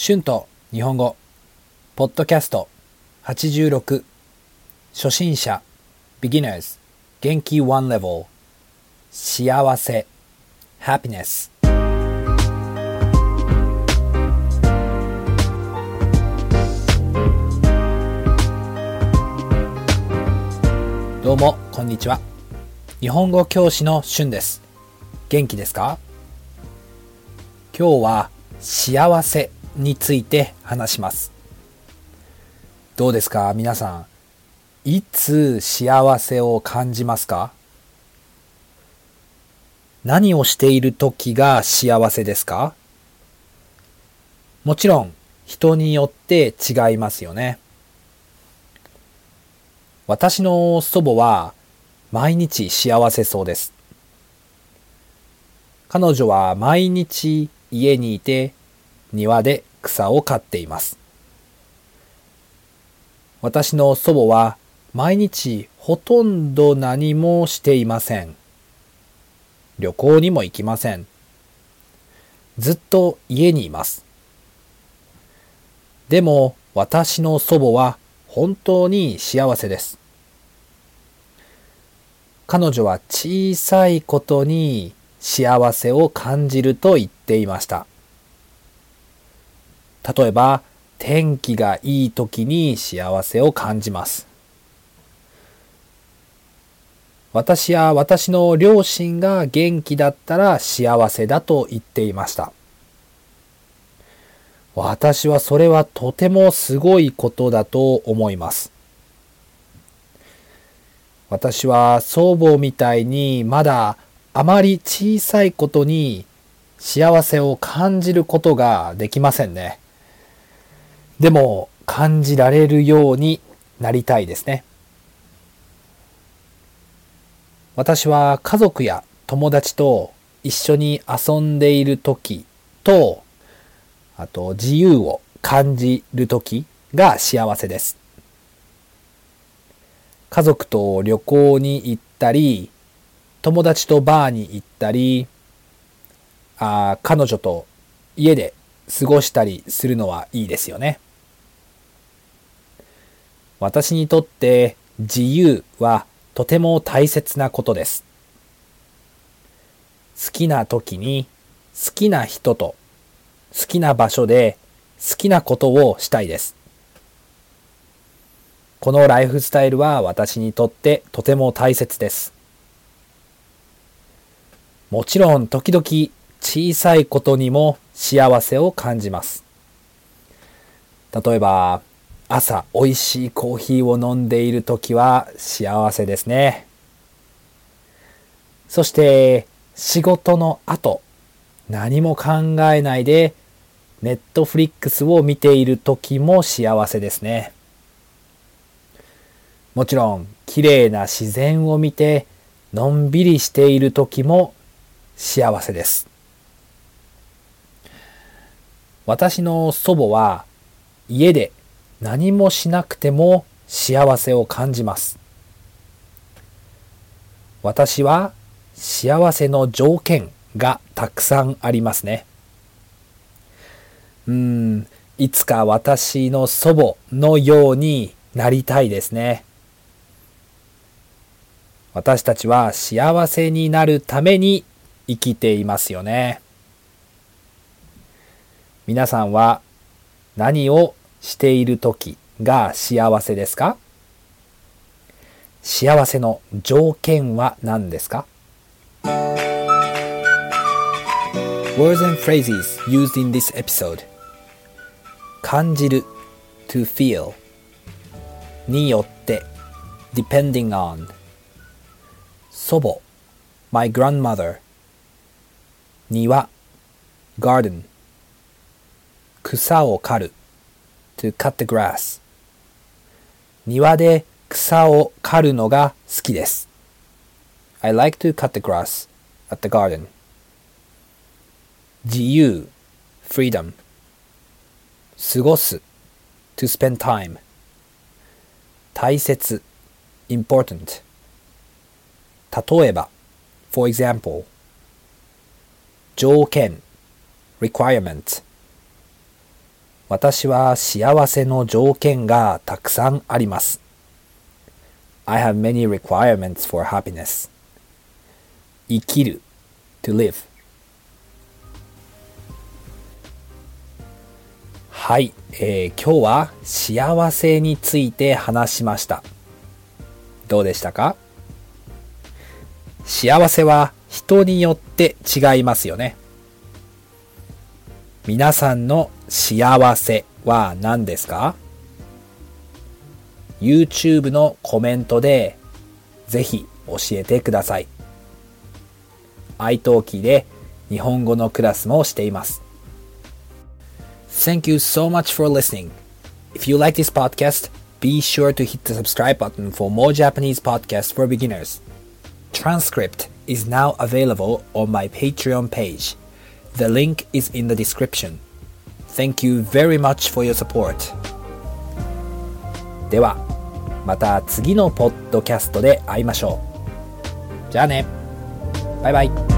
春と日本語。ポッドキャスト。86初心者。beginners 元気。one level 幸せ。happiness どうも。こんにちは。日本語教師の春です。元気ですか？今日は幸せ。について話しますどうですか皆さんいつ幸せを感じますか？何をしている時が幸せですか？もちろん人によって違いますよね。私の祖母は毎日幸せそうです。彼女は毎日家にいて庭で草を刈っています。私の祖母は毎日ほとんど何もしていません。旅行にも行きません。ずっと家にいます。でも私の祖母は本当に幸せです。彼女は小さいことに幸せを感じると言っていました。例えば、天気がいい時に幸せを感じます。私や私の両親が元気だったら幸せだと言っていました。私はそれはとてもすごいことだと思います。私は祖母みたいにまだあまり小さいことに幸せを感じることができませんね。でも感じられるようになりたいですね。私は家族や友達と一緒に遊んでいる時と、あと自由を感じる時が幸せです。家族と旅行に行ったり、友達とバーに行ったり、あ彼女と家で過ごしたりするのはいいですよね。私にとって自由はとても大切なことです。好きな時に好きな人と好きな場所で好きなことをしたいです。このライフスタイルは私にとってとても大切です。もちろん時々小さいことにも幸せを感じます。例えば朝美味しいコーヒーを飲んでいる時は幸せですね。そして仕事の後何も考えないでネットフリックスを見ている時も幸せですね。もちろん綺麗な自然を見てのんびりしている時も幸せです。私の祖母は家で何もしなくても幸せを感じます。私は幸せの条件がたくさんありますね。うん、いつか私の祖母のようになりたいですね。私たちは幸せになるために生きていますよね。皆さんは何をしている時が幸せですか幸せの条件は何ですか Words and phrases used in this episode 感じる to feel によって depending on 祖母 my grandmother 庭 garden 草を刈る to cut the grass 庭で草を刈るのが好きです I like to cut the grass at the garden 自由 freedom 過ごす to spend time 大切 important 例えば for example 条件 requirement 私は幸せの条件がたくさんあります。I have many requirements for happiness. 生きる to live はい、えー、今日は幸せについて話しました。どうでしたか？幸せは人によって違いますよね。皆さんの幸せは何ですか ?YouTube のコメントでぜひ教えてください。iTalki で日本語のクラスもしています。Thank you so much for listening. If you like this podcast, be sure to hit the subscribe button for more Japanese podcasts for beginners. Transcript is now available on my Patreon page. The link is in the description. Thank you very much for your support. では、また次のポッドキャストで会いましょう。じゃあね。バイバイ。